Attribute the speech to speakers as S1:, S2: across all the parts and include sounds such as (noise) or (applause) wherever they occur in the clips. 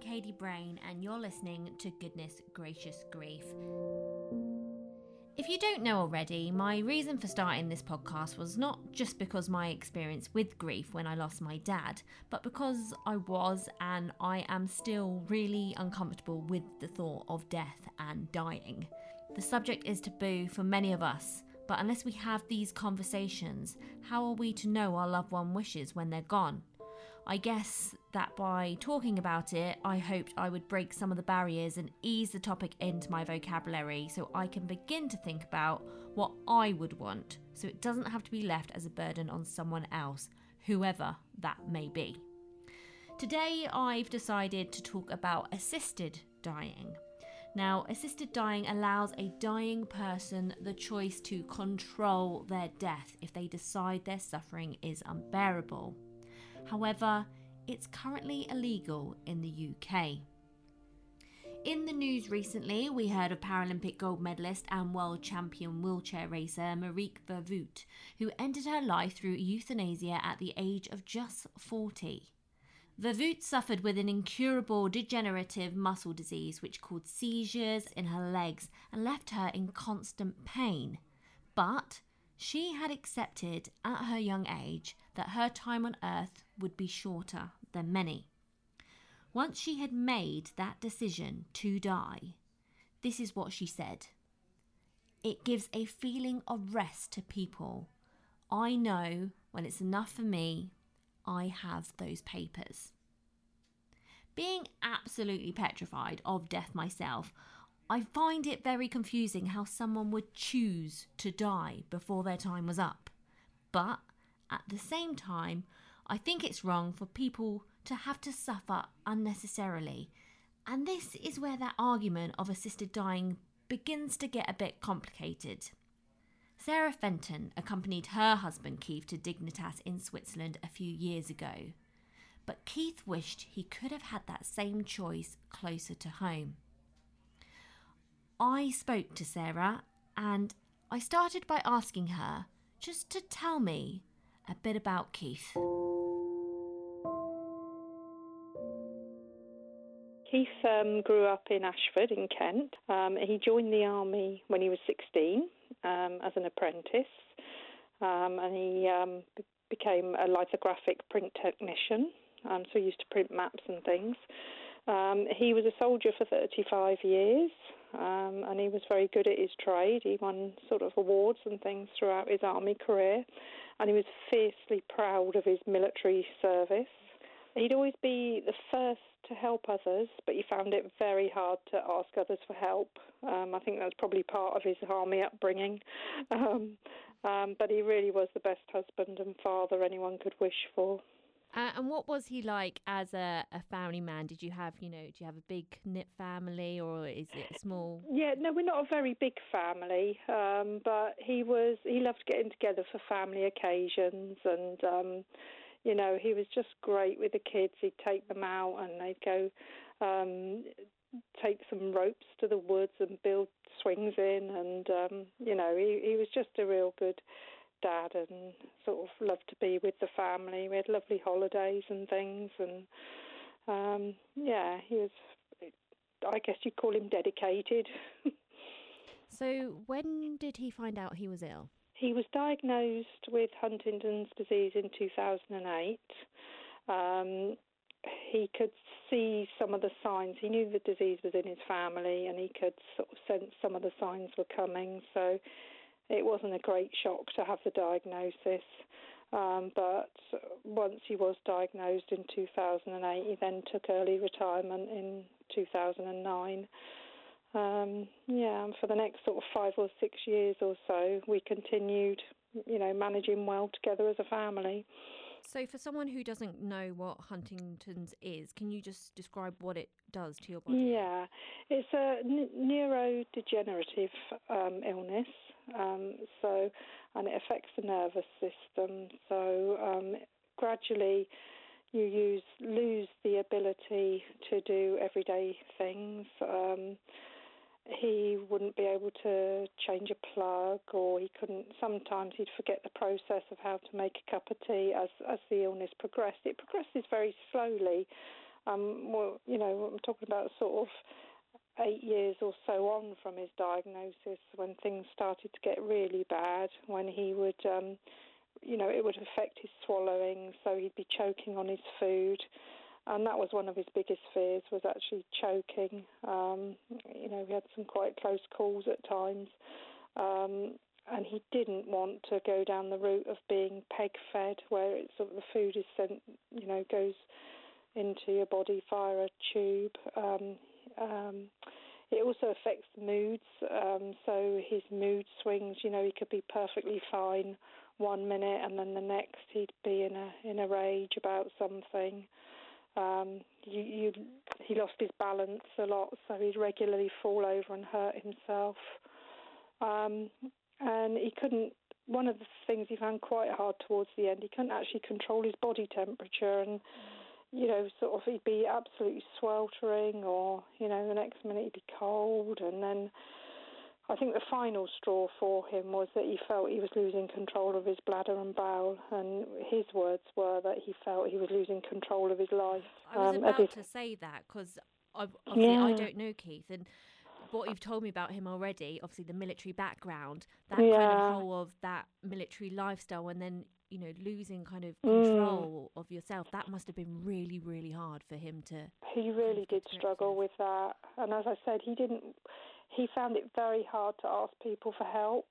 S1: Katie Brain, and you're listening to Goodness Gracious Grief. If you don't know already, my reason for starting this podcast was not just because my experience with grief when I lost my dad, but because I was and I am still really uncomfortable with the thought of death and dying. The subject is taboo for many of us, but unless we have these conversations, how are we to know our loved one wishes when they're gone? I guess that by talking about it, I hoped I would break some of the barriers and ease the topic into my vocabulary so I can begin to think about what I would want so it doesn't have to be left as a burden on someone else, whoever that may be. Today, I've decided to talk about assisted dying. Now, assisted dying allows a dying person the choice to control their death if they decide their suffering is unbearable. However, it's currently illegal in the UK. In the news recently, we heard of Paralympic gold medalist and world champion wheelchair racer Marieke Vervoort, who ended her life through euthanasia at the age of just 40. Vervoort suffered with an incurable degenerative muscle disease which caused seizures in her legs and left her in constant pain. But she had accepted at her young age that her time on earth would be shorter than many. Once she had made that decision to die, this is what she said It gives a feeling of rest to people. I know when it's enough for me, I have those papers. Being absolutely petrified of death myself, I find it very confusing how someone would choose to die before their time was up. But at the same time, I think it's wrong for people to have to suffer unnecessarily. And this is where that argument of assisted dying begins to get a bit complicated. Sarah Fenton accompanied her husband Keith to Dignitas in Switzerland a few years ago. But Keith wished he could have had that same choice closer to home. I spoke to Sarah and I started by asking her just to tell me a bit about Keith.
S2: Keith um, grew up in Ashford in Kent. Um, he joined the army when he was 16 um, as an apprentice, um, and he um, became a lithographic print technician. Um, so he used to print maps and things. he was a soldier for 35 years um, and he was very good at his trade. He won sort of awards and things throughout his army career, and he was fiercely proud of his military service. He'd always be the first to help others, but he found it very hard to ask others for help. Um, I think that's probably part of his army upbringing. (laughs) Um, um, but he really was the best husband and father anyone could wish for.
S1: Uh, and what was he like as a, a family man? Did you have, you know, do you have a big knit family or is it small? (laughs)
S2: Yeah, no, we're not a very big family, um, but he was, he loved getting together for family occasions and, um, you know, he was just great with the kids. He'd take them out and they'd go um, take some ropes to the woods and build swings in, and um, you know, he, he was just a real good dad and sort of loved to be with the family. We had lovely holidays and things, and um, yeah, he was. I guess you'd call him dedicated. (laughs)
S1: so, when did he find out he was ill?
S2: He was diagnosed with Huntington's disease in 2008. Um, he could see some of the signs. He knew the disease was in his family, and he could sort of sense some of the signs were coming. So it wasn't a great shock to have the diagnosis. Um, but once he was diagnosed in 2008, he then took early retirement in 2009. Um, yeah, and for the next sort of five or six years or so, we continued, you know, managing well together as a family.
S1: So, for someone who doesn't know what Huntington's is, can you just describe what it does to your body?
S2: Yeah, it's a n- neurodegenerative um, illness. Um, so, and it affects the nervous system. So, um, gradually, you use lose the ability to do everyday things. Um, he wouldn't be able to change a plug, or he couldn't. Sometimes he'd forget the process of how to make a cup of tea as as the illness progressed. It progresses very slowly, Um, well, you know, I'm talking about sort of eight years or so on from his diagnosis when things started to get really bad, when he would, um, you know, it would affect his swallowing, so he'd be choking on his food. And that was one of his biggest fears was actually choking. Um, you know, we had some quite close calls at times. Um, and he didn't want to go down the route of being peg fed, where it's sort of the food is sent, you know, goes into your body via a tube. Um, um, it also affects moods. Um, so his mood swings. You know, he could be perfectly fine one minute, and then the next he'd be in a in a rage about something. Um, you, you, he lost his balance a lot, so he'd regularly fall over and hurt himself. Um, and he couldn't. One of the things he found quite hard towards the end, he couldn't actually control his body temperature, and you know, sort of he'd be absolutely sweltering, or you know, the next minute he'd be cold, and then I think the final straw for him was that he felt he was losing control of his bladder and bowel, and his words were that he felt he was losing control of his life.
S1: I was
S2: um,
S1: about
S2: if,
S1: to say that because obviously
S2: Yeah.
S1: I don't know Keith, and what you've told me about him already, obviously the military background, that kind of whole of that military lifestyle, and then you know losing kind of
S2: Mm.
S1: control of yourself. That must have been really, really hard for him to.
S2: He really did struggle
S1: with
S2: that, and as I said, he didn't. He found it very hard to ask people for help.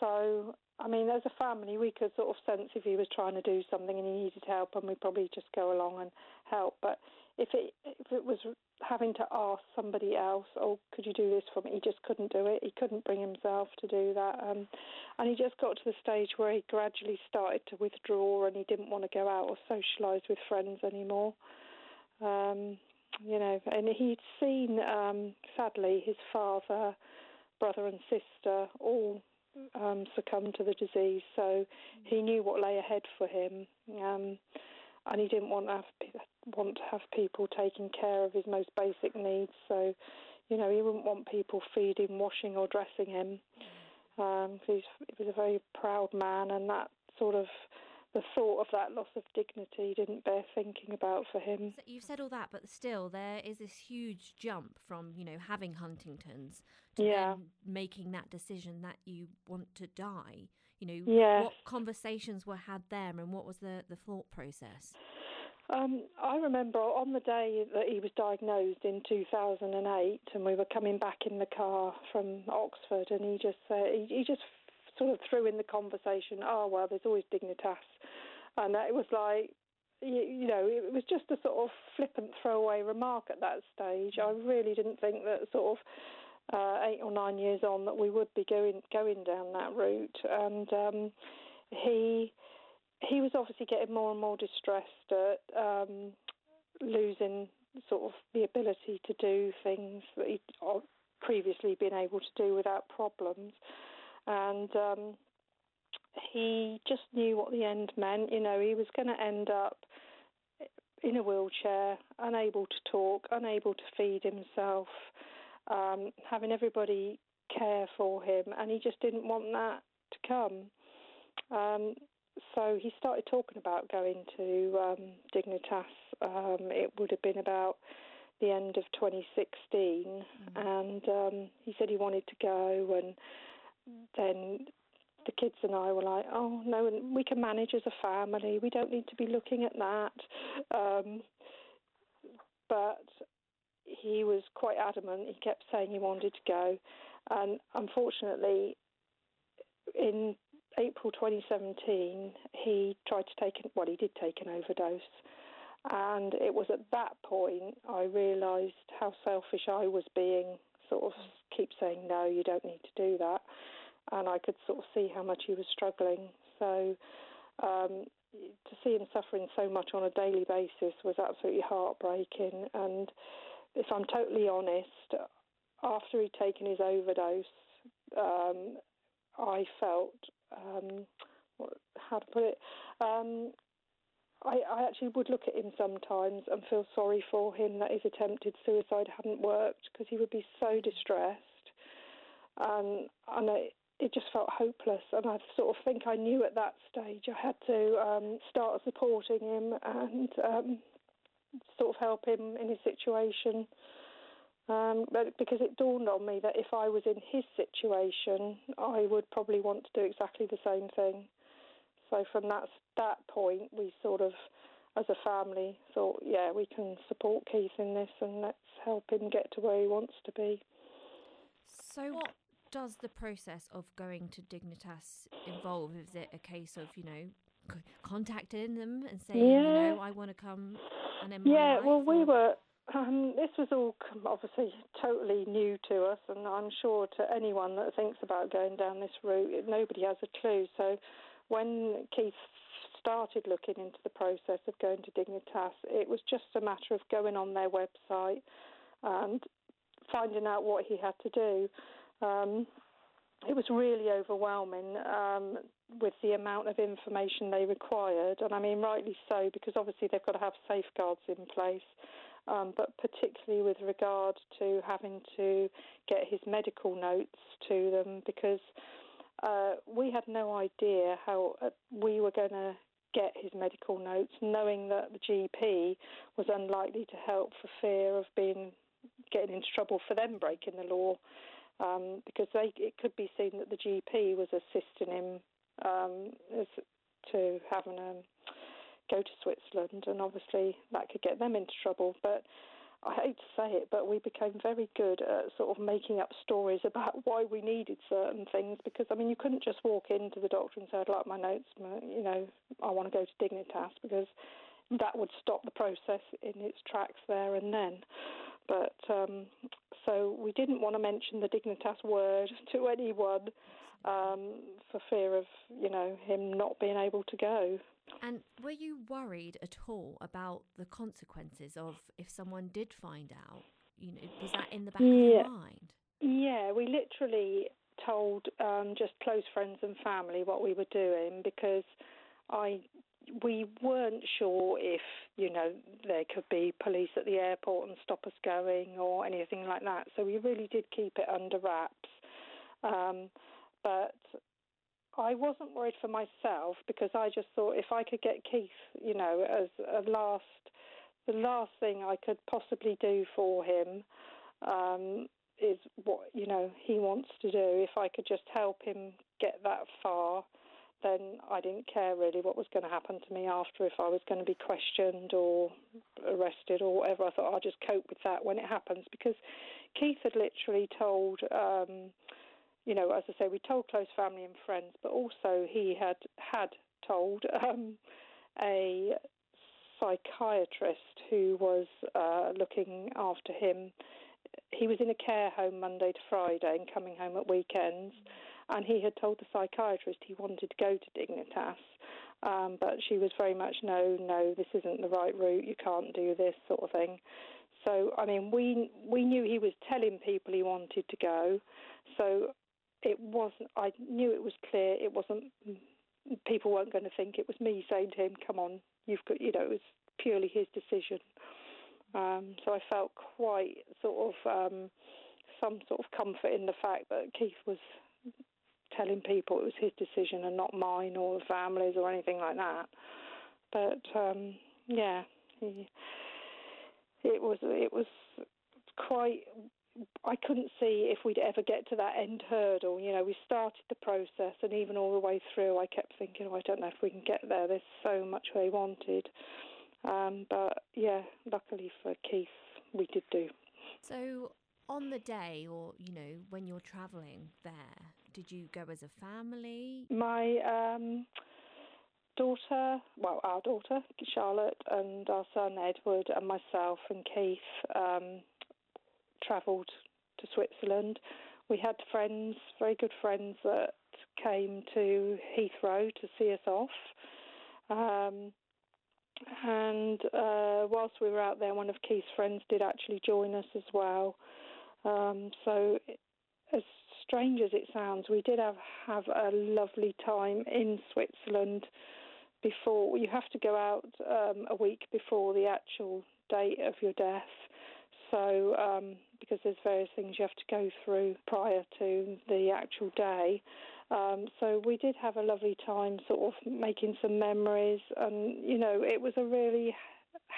S2: So, I mean, as a family, we could sort of sense if he was trying to do something and he needed help, and we'd probably just go along and help. But if it if it was having to ask somebody else, oh, could you do this for me? He just couldn't do it. He couldn't bring himself to do that, um, and he just got to the stage where he gradually started to withdraw, and he didn't want to go out or socialise with friends anymore. Um, you know, and he'd seen, um, sadly, his father, brother, and sister all um, succumb to the disease. So he knew what lay ahead for him, um, and he didn't want to have want to have people taking care of his most basic needs. So, you know, he wouldn't want people feeding, washing, or dressing him. Um, he was a very proud man, and that sort of the thought of that loss of dignity didn't bear thinking about for him.
S1: So you've said all that, but still, there is this huge jump from you know having Huntington's to
S2: Yeah.
S1: then making that decision that you want to die. You know,
S2: Yes.
S1: what conversations were had there, and what was the the thought process?
S2: Um, I remember on the day that he was diagnosed in 2008, and we were coming back in the car from Oxford, and he just said he, he just sort of threw in the conversation, "Oh well, there's always dignitas," and it was like. You, know, it was just a sort of flippant throwaway remark at that stage. I really didn't think that sort of uh, eight or nine years on that we would be going going down that route. And um, he he was obviously getting more and more distressed at um, losing sort of the ability to do things that he'd uh, previously been able to do without problems, and um, he just knew what the end meant. You know, he was going to end up in a wheelchair, unable to talk, unable to feed himself, um, having everybody care for him, and he just didn't want that to come. Um, so he started talking about going to um, Dignitas. Um, it would have been about the end of 2016, and um, he said he wanted to go. And then the kids and I were like, "Oh no, we can manage as a family. We don't need to be looking at that." Um, but he was quite adamant. He kept saying he wanted to go, and unfortunately, in April 2017, he tried to take an, well, he did take an overdose, and it was at that point I realised how selfish I was being. Sort of keep saying no, you don't need to do that, and I could sort of see how much he was struggling. So. Um, to see him suffering so much on a daily basis was absolutely heartbreaking. And if I'm totally honest, after he'd taken his overdose, um, I felt um, how to put it. Um, I, I actually would look at him sometimes and feel sorry for him that his attempted suicide hadn't worked because he would be so distressed, and and I, it just felt hopeless. And I sort of think I knew at that stage I had to um, start supporting him and um, sort of help him in his situation. Um, but because it dawned on me that if I was in his situation, I would probably want to do exactly the same thing. So from that that point, we sort of, as a family, thought, yeah, we can support Keith in this, and let's help him get to where he wants to be.
S1: So, what does the process of going to Dignitas involve? Is it a case of you know contacting them and saying,
S2: Yeah.
S1: you know, I want to come and end
S2: Yeah, well, we
S1: or-
S2: were. Um, this was all obviously totally new to us, and I'm sure to anyone that thinks about going down this route, nobody has a clue. So, when Keith started looking into the process of going to Dignitas, it was just a matter of going on their website and finding out what he had to do. Um, it was really overwhelming um, with the amount of information they required, and I mean, rightly so, because obviously they've got to have safeguards in place. Um, but particularly with regard to having to get his medical notes to them, because uh, we had no idea how uh, we were going to get his medical notes, knowing that the GP was unlikely to help for fear of being getting into trouble for them breaking the law, um, because they, it could be seen that the GP was assisting him um, as, to having um, go to Switzerland, and obviously that could get them into trouble. But I hate to say it, but we became very good at sort of making up stories (laughs) about why we needed certain things. Because I mean, you couldn't just walk into the doctor and say, "I'd like my notes," you know, I want to go to Dignitas, because that would stop the process in its tracks there and then. But um, so we didn't want to mention the Dignitas word (laughs) to anyone um, for fear of you know him not being able to go.
S1: And were you worried at all about the consequences of if someone did find out? You know, was that in the back of your mind?
S2: Yeah, we literally told um, just close friends and family what we were doing because I we weren't sure if you know there could be police at the airport and stop us going or anything like that. So we really did keep it under wraps. Um, but I wasn't worried for myself because I just thought if I could get Keith, you know, as a last, the last thing I could possibly do for him um, is what you know he wants to do. If I could just help him get that far, then I didn't care really what was going to happen to me after. If I was going to be questioned or arrested or whatever, I thought I'll just cope with that when it happens because Keith had literally told. Um, you know, as I say, we told close family and friends, but also he had had told um, a psychiatrist who was uh, looking after him. He was in a care home Monday to Friday and coming home at weekends, and he had told the psychiatrist he wanted to go to Dignitas. Um, but she was very much no, no, this isn't the right route. You can't do this sort of thing. So I mean, we we knew he was telling people he wanted to go. So it wasn't. I knew it was clear. It wasn't. People weren't going to think it was me saying to him, "Come on, you've got." You know, it was purely his decision. Um, so I felt quite sort of um, some sort of comfort in the fact that Keith was telling people it was his decision and not mine or the family's or anything like that. But um, yeah, he, it was it was quite I couldn't see if we'd ever get to that end hurdle. You know, we started the process, and even all the way through, I kept thinking, oh, I don't know if we can get there. There's so much they wanted. Um, but yeah, luckily for Keith, we did do.
S1: So, on the day, or you know, when you're travelling there, did you go as a family?
S2: My um, daughter, well, our daughter, Charlotte, and our son, Edward, and myself and Keith um, travelled to Switzerland. We had friends, very good friends, that came to Heathrow to see us off. Um, and uh, whilst we were out there, one of Keith's friends did actually join us as well. Um, so, as strange as it sounds, we did have have a lovely time in Switzerland. Before you have to go out um, a week before the actual date of your death. So, um, because there's various things you have to go through prior to the actual day. Um, so we did have a lovely time, sort of making some memories, and you know, it was a really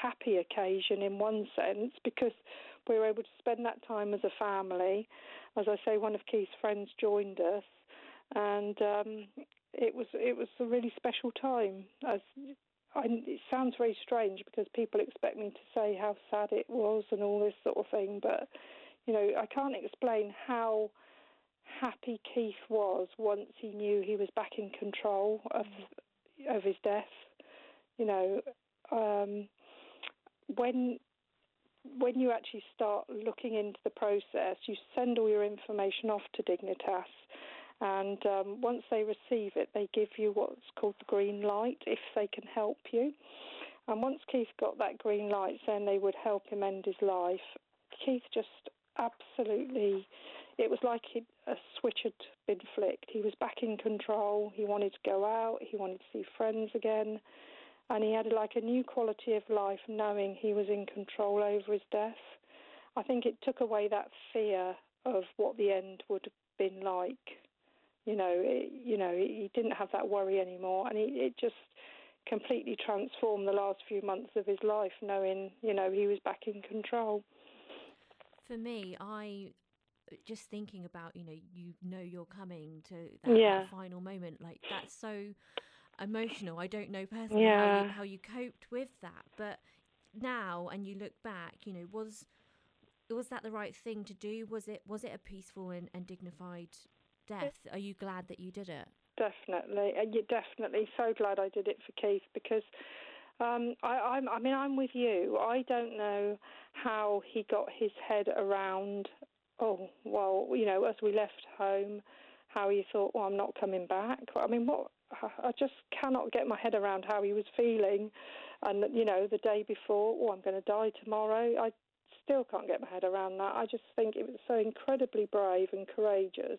S2: happy occasion in one sense because we were able to spend that time as a family. As I say, one of Keith's friends joined us, and um, it was it was a really special time. As I, it sounds very strange because people expect me to say how sad it was and all this sort of thing, but you know I can't explain how happy Keith was once he knew he was back in control of of his death. You know, um, when when you actually start looking into the process, you send all your information off to Dignitas, and um, once they receive it, they give you what's called the green light if they can help you. And once Keith got that green light saying they would help him end his life, Keith just absolutely, it was like he, a switch had been flicked. He was back in control. He wanted to go out. He wanted to see friends again. And he had like a new quality of life knowing he was in control over his death. I think it took away that fear of what the end would have been like. You know, it, you know, he didn't have that worry anymore, and he, it just completely transformed the last few months of his life, knowing, you know, he was back in control.
S1: For me, I just thinking about, you know, you know you're coming to that,
S2: Yeah.
S1: that final moment, like that's so emotional. I don't know personally how, you, how you coped with that, but now and you look back, you know, was was that the right thing to do? Was it was it a peaceful and, and dignified death? Are you glad that you did it?
S2: Definitely, and you're definitely so glad I did it for Keith because um, I, I'm, I mean, I'm with you. I don't know how he got his head around. Oh, well, you know, as we left home, how he thought, well, I'm not coming back. I mean, what? I just cannot get my head around how he was feeling. And you know, the day before, oh, I'm going to die tomorrow. I still can't get my head around that. I just think it was so incredibly brave and courageous.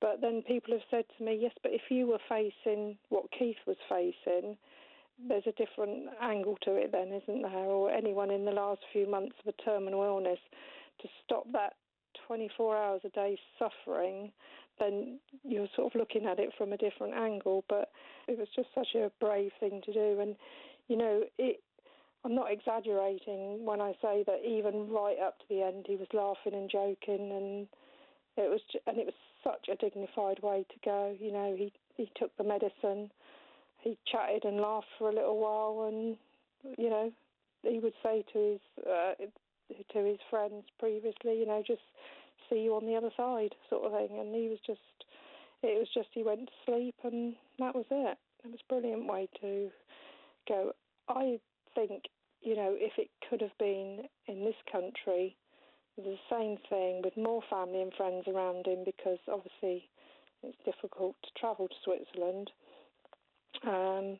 S2: But then people have said to me, yes, but if you were facing what Keith was facing, there's a different angle to it then, isn't there? Or anyone in the last few months of a terminal illness to stop that 24 hours a day suffering, then you're sort of looking at it from a different angle. But it was just such a brave thing to do. And, you know, it, I'm not exaggerating when I say that even right up to the end, he was laughing and joking, and it was and it was such a dignified way to go. You know, he he took the medicine, he chatted and laughed for a little while, and you know, he would say to his uh, to his friends previously, you know, just see you on the other side, sort of thing. And he was just, it was just he went to sleep, and that was it. It was a brilliant way to go. I think, you know, if it could have been in this country, the same thing with more family and friends around him because obviously it's difficult to travel to Switzerland, um,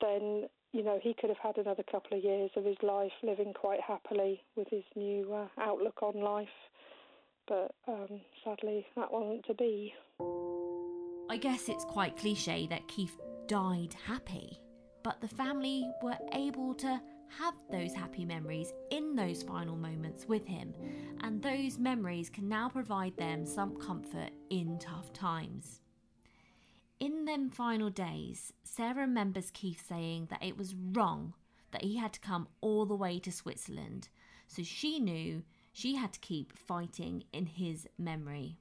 S2: then, you know, he could have had another couple of years of his life living quite happily with his new uh, outlook on life. But um, sadly, that wasn't to be.
S1: I guess it's quite cliche that Keith died happy, but the family were able to have those happy memories in those final moments with him, and those memories can now provide them some comfort in tough times. In them final days, Sarah remembers Keith saying that it was wrong that he had to come all the way to Switzerland, so she knew she had to keep fighting in his memory.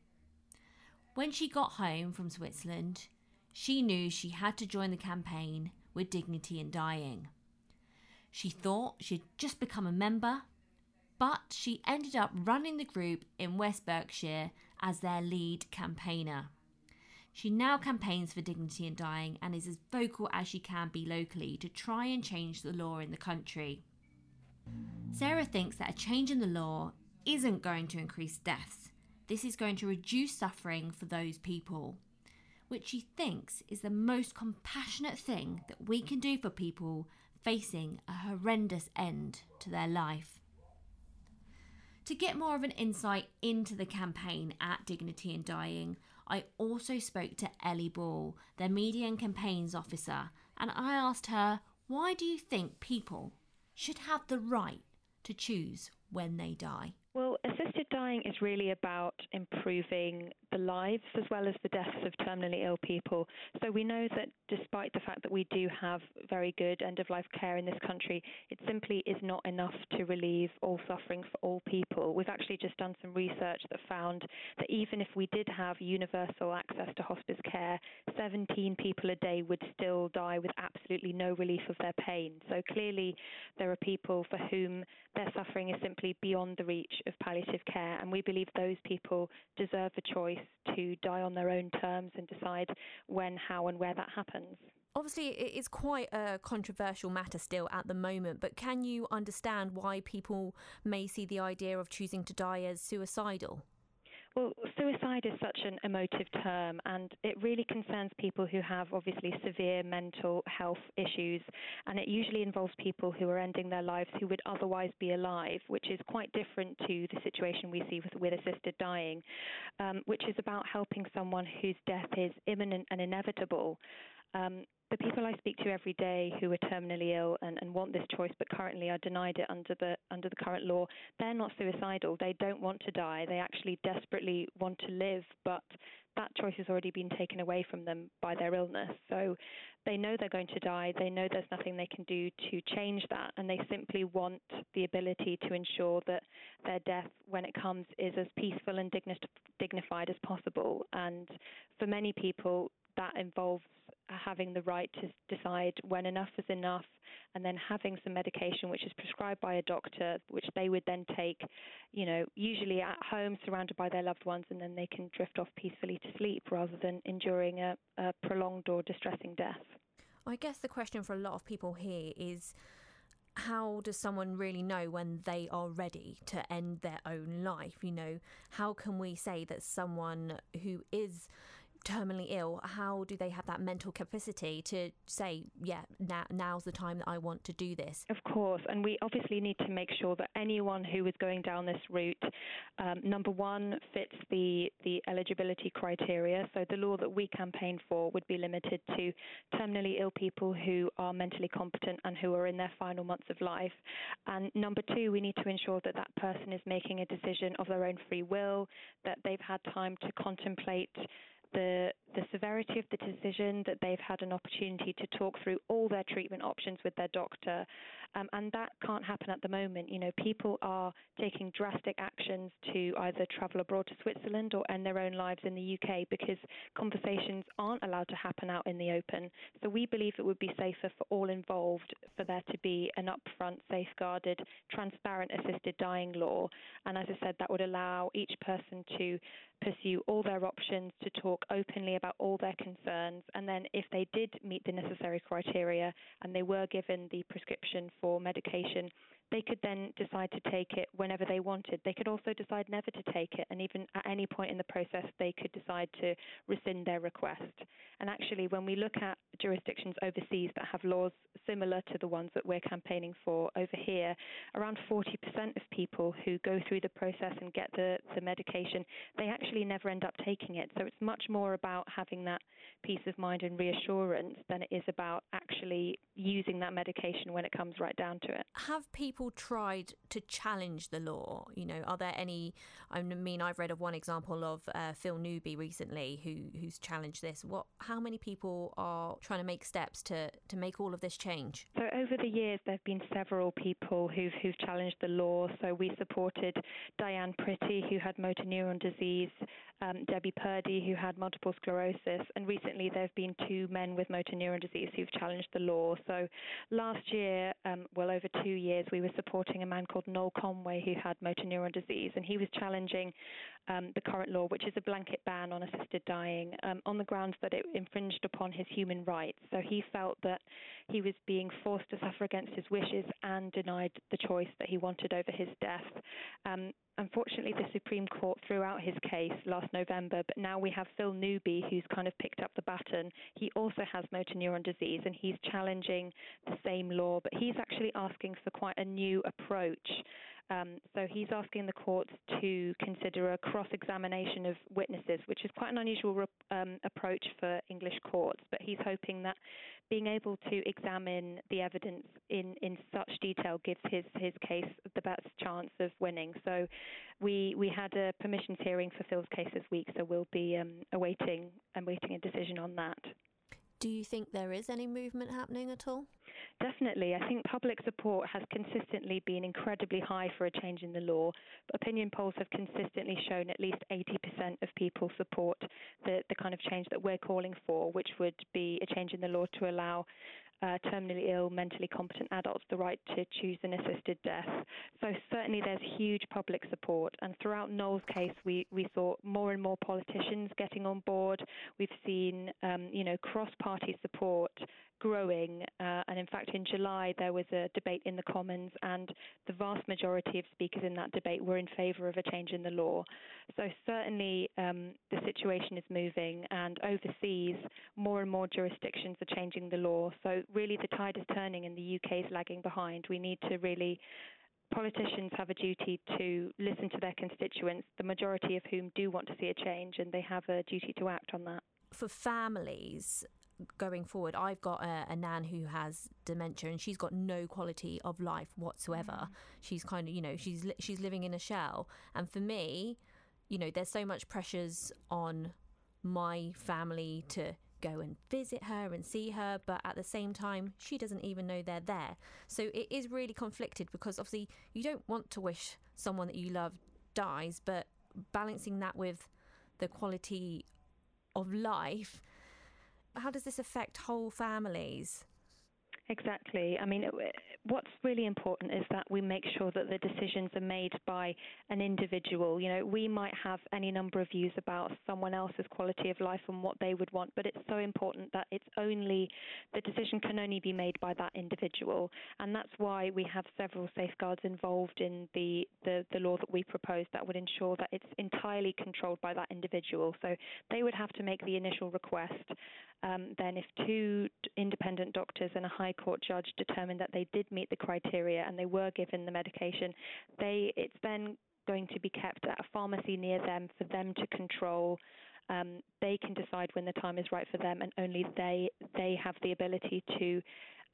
S1: When she got home from Switzerland, she knew she had to join the campaign with Dignity in Dying. She thought she'd just become a member, but she ended up running the group in West Berkshire as their lead campaigner. She now campaigns for Dignity in Dying and is as vocal as she can be locally to try and change the law in the country. Sarah thinks that a change in the law isn't going to increase deaths. This is going to reduce suffering for those people, which she thinks is the most compassionate thing that we can do for people facing a horrendous end to their life. To get more of an insight into the campaign at Dignity in Dying, I also spoke to Ellie Ball, their media and campaigns officer, and I asked her, why do you think people should have the right to choose when they die?
S3: Well, assisted dying is really about improving the lives as well as the deaths of terminally ill people. So we know that despite the fact that we do have very good end of life care in this country, it simply is not enough to relieve all suffering for all people. We've actually just done some research that found that even if we did have universal access to hospice care, 17 people a day would still die with absolutely no relief of their pain. So clearly, there are people for whom their suffering is simply beyond the reach of palliative care, and we believe those people deserve a choice to die on their own terms and decide when, how, and where that happens.
S1: Obviously, it is quite a controversial matter still at the moment, but can you understand why people may see the idea of choosing to die as suicidal?
S3: Well, suicide is such an emotive term, and it really concerns people who have obviously severe mental health issues. And it usually involves people who are ending their lives who would otherwise be alive, which is quite different to the situation we see with, with assisted dying, um, which is about helping someone whose death is imminent and inevitable. Um, the people I speak to every day who are terminally ill and, and want this choice but currently are denied it under the under the current law, they're not suicidal. They don't want to die. They actually desperately want to live, but that choice has already been taken away from them by their illness. So they know they're going to die. They know there's nothing they can do to change that, and they simply want the ability to ensure that their death, when it comes, is as peaceful and dignified as possible. And for many people, that involves having the right to decide when enough is enough and then having some medication which is prescribed by a doctor which they would then take you know usually at home surrounded by their loved ones and then they can drift off peacefully to sleep rather than enduring a, a prolonged or distressing death
S1: i guess the question for a lot of people here is how does someone really know when they are ready to end their own life? You know, how can we say that someone who is terminally ill, how do they have that mental capacity to say, yeah, now, now's the time that I want to do this?
S3: Of course, and we obviously need to make sure that anyone who is going down this route, um, number one, fits the the eligibility criteria. So the law that we campaign for would be limited to terminally ill people who are mentally competent and who are in their final months of life. And number two, we need to ensure that that person is making a decision of their own free will, that they've had time to contemplate the the severity of the decision, that they've had an opportunity to talk through all their treatment options with their doctor, um, and that can't happen at the moment. You know, people are taking drastic actions to either travel abroad to Switzerland or end their own lives in the UK because conversations aren't allowed to happen out in the open. So we believe it would be safer for all involved for there to be an upfront, safeguarded, transparent assisted dying law, and as I said, that would allow each person to pursue all their options to talk openly about all their concerns. And then, if they did meet the necessary criteria and they were given the prescription for medication, they could then decide to take it whenever they wanted. They could also decide never to take it, and even at any point in the process, they could decide to rescind their request. And actually, when we look at jurisdictions overseas that have laws similar to the ones that we're campaigning for over here, around 40% of people who go through the process and get the, the medication, they actually never end up taking it. So it's much more about having that peace of mind and reassurance than it is about actually using that medication when it comes right down to it.
S1: Have people people tried to challenge the law? You know, are there any? I mean, I've read of one example of uh, Phil Newby recently who who's challenged this. What? How many people are trying to make steps to to make all of this change?
S3: So over the years, there have been several people who've who've challenged the law. So we supported Diane Pretty, who had motor neuron disease, um, Debbie Purdy, who had multiple sclerosis, and recently there have been two men with motor neuron disease who've challenged the law. So last year, um, well over two years, we were was supporting a man called Noel Conway who had motor neuron disease, and he was challenging um, the current law, which is a blanket ban on assisted dying, um, on the grounds that it infringed upon his human rights. So he felt that he was being forced to suffer against his wishes and denied the choice that he wanted over his death. Um, unfortunately, the Supreme Court threw out his case last November, but now we have Phil Newby, who's kind of picked up the baton. He also has motor neuron disease, and he's challenging the same law, but he's actually asking for quite a new approach um, so he's asking the courts to consider a cross examination of witnesses, which is quite an unusual um, approach for English courts. But he's hoping that being able to examine the evidence in, in such detail gives his, his case the best chance of winning. So we we had a permissions hearing for Phil's case this week, so we'll be um, awaiting awaiting a decision on that.
S1: Do you think there is any movement happening at all?
S3: Definitely. I think public support has consistently been incredibly high for a change in the law. Opinion polls have consistently shown at least 80% of people support the, the kind of change that we're calling for, which would be a change in the law to allow uh, terminally ill, mentally competent adults the right to choose an assisted death. So certainly there's huge public support. And throughout Noel's case, we, we saw more and more politicians getting on board. We've seen, um, you know, cross-party support growing. Uh, and in fact, in July, there was a debate in the Commons, and the vast majority of speakers in that debate were in favour of a change in the law. So, certainly, um, the situation is moving, and overseas, more and more jurisdictions are changing the law. So, really, the tide is turning, and the UK is lagging behind. We need to really politicians have a duty to listen to their constituents, the majority of whom do want to see a change, and they have a duty to act on that.
S1: For families, going forward, I've got a, a, nan who has dementia and she's got no quality of life whatsoever. Mm. She's kind of, you know, she's she's living in a shell. And for me, you know, there's so much pressures on my family to go and visit her and see her, but at the same time, she doesn't even know they're there. So it is really conflicted because obviously you don't want to wish someone that you love dies, but balancing that with the quality of life how does this affect whole families?
S3: Exactly. I mean, what's really important is that we make sure that the decisions are made by an individual. You know, we might have any number of views about someone else's quality of life and what they would want, but it's so important that it's only the decision can only be made by that individual, and that's why we have several safeguards involved in the the, the law that we propose that would ensure that it's entirely controlled by that individual. So they would have to make the initial request. Um, then, if two independent doctors and a high court judge determined that they did meet the criteria and they were given the medication, they it's then going to be kept at a pharmacy near them for them to control. Um, they can decide when the time is right for them, and only they they have the ability to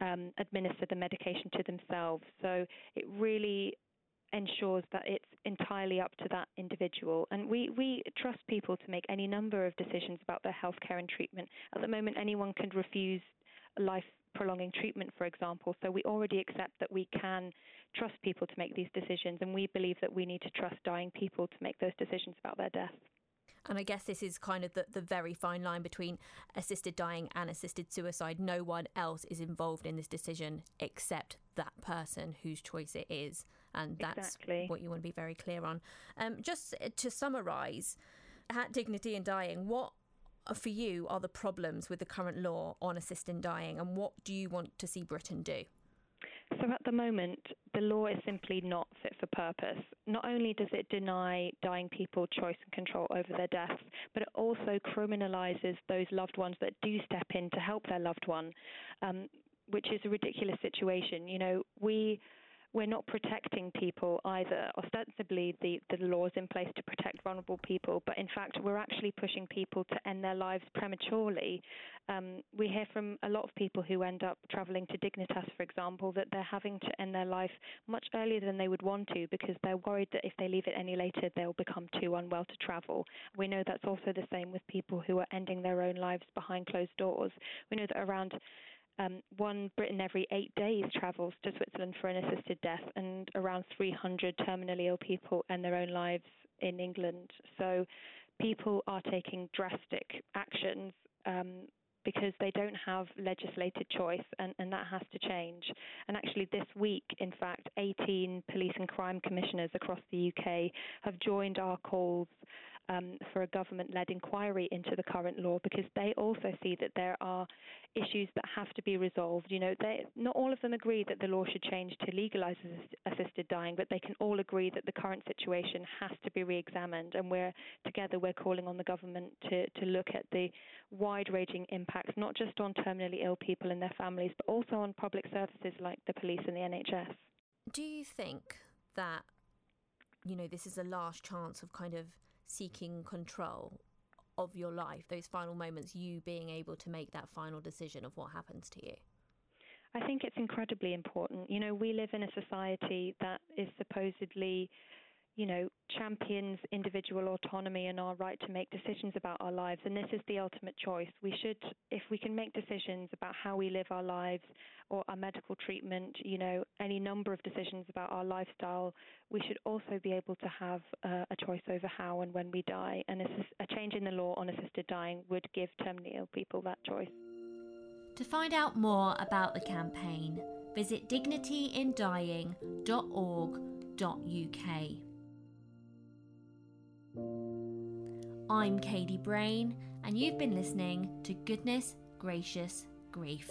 S3: um, administer the medication to themselves. So it really ensures that it's entirely up to that individual. And we, we trust people to make any number of decisions about their healthcare and treatment. At the moment, anyone can refuse life prolonging treatment, for example. So we already accept that we can trust people to make these decisions, and we believe that we need to trust dying people to make those decisions about their death.
S1: And I guess this is kind of the, the very fine line between assisted dying and assisted suicide. No one else is involved in this decision except that person whose choice it is. And that's
S3: exactly.
S1: what you want to be very clear on. Um, just to summarise, at Dignity in Dying, what for you are the problems with the current law on assisted dying, and what do you want to see Britain do?
S3: So at the moment, the law is simply not fit for purpose. Not only does it deny dying people choice and control over their deaths, but it also criminalises those loved ones that do step in to help their loved one, um, which is a ridiculous situation. You know, we we're not protecting people either. Ostensibly, the, the law is in place to protect vulnerable people, but in fact, we're actually pushing people to end their lives prematurely. Um, we hear from a lot of people who end up travelling to Dignitas, for example, that they're having to end their life much earlier than they would want to because they're worried that if they leave it any later, they'll become too unwell to travel. We know that's also the same with people who are ending their own lives behind closed doors. We know that around um, one Briton every eight days travels to Switzerland for an assisted death, and around 300 terminally ill people end their own lives in England. So people are taking drastic actions um, because they don't have legislated choice, and, and that has to change. And actually, this week, in fact, 18 police and crime commissioners across the UK have joined our calls um, for a government led inquiry into the current law because they also see that there are issues that have to be resolved. You know, they, not all of them agree that the law should change to legalise assisted dying, but they can all agree that the current situation has to be re examined. And we're together, we're calling on the government to, to look at the wide ranging impacts, not just on terminally ill people and their families, but also on public services like the police and the NHS.
S1: Do you think that, you know, this is a last chance of kind of seeking control of your life, those final moments, you being able to make that final decision of what happens to you?
S3: I think it's incredibly important. You know, we live in a society that is supposedly you know, champions individual autonomy and our right to make decisions about our lives. And this is the ultimate choice. We should, if we can make decisions about how we live our lives or our medical treatment, you know, any number of decisions about our lifestyle, we should also be able to have uh, a choice over how and when we die. And a change in the law on assisted dying would give terminally ill people that choice.
S1: To find out more about the campaign, visit dignityindying.org.uk. I'm Katie Brain, and you've been listening to Goodness Gracious Grief.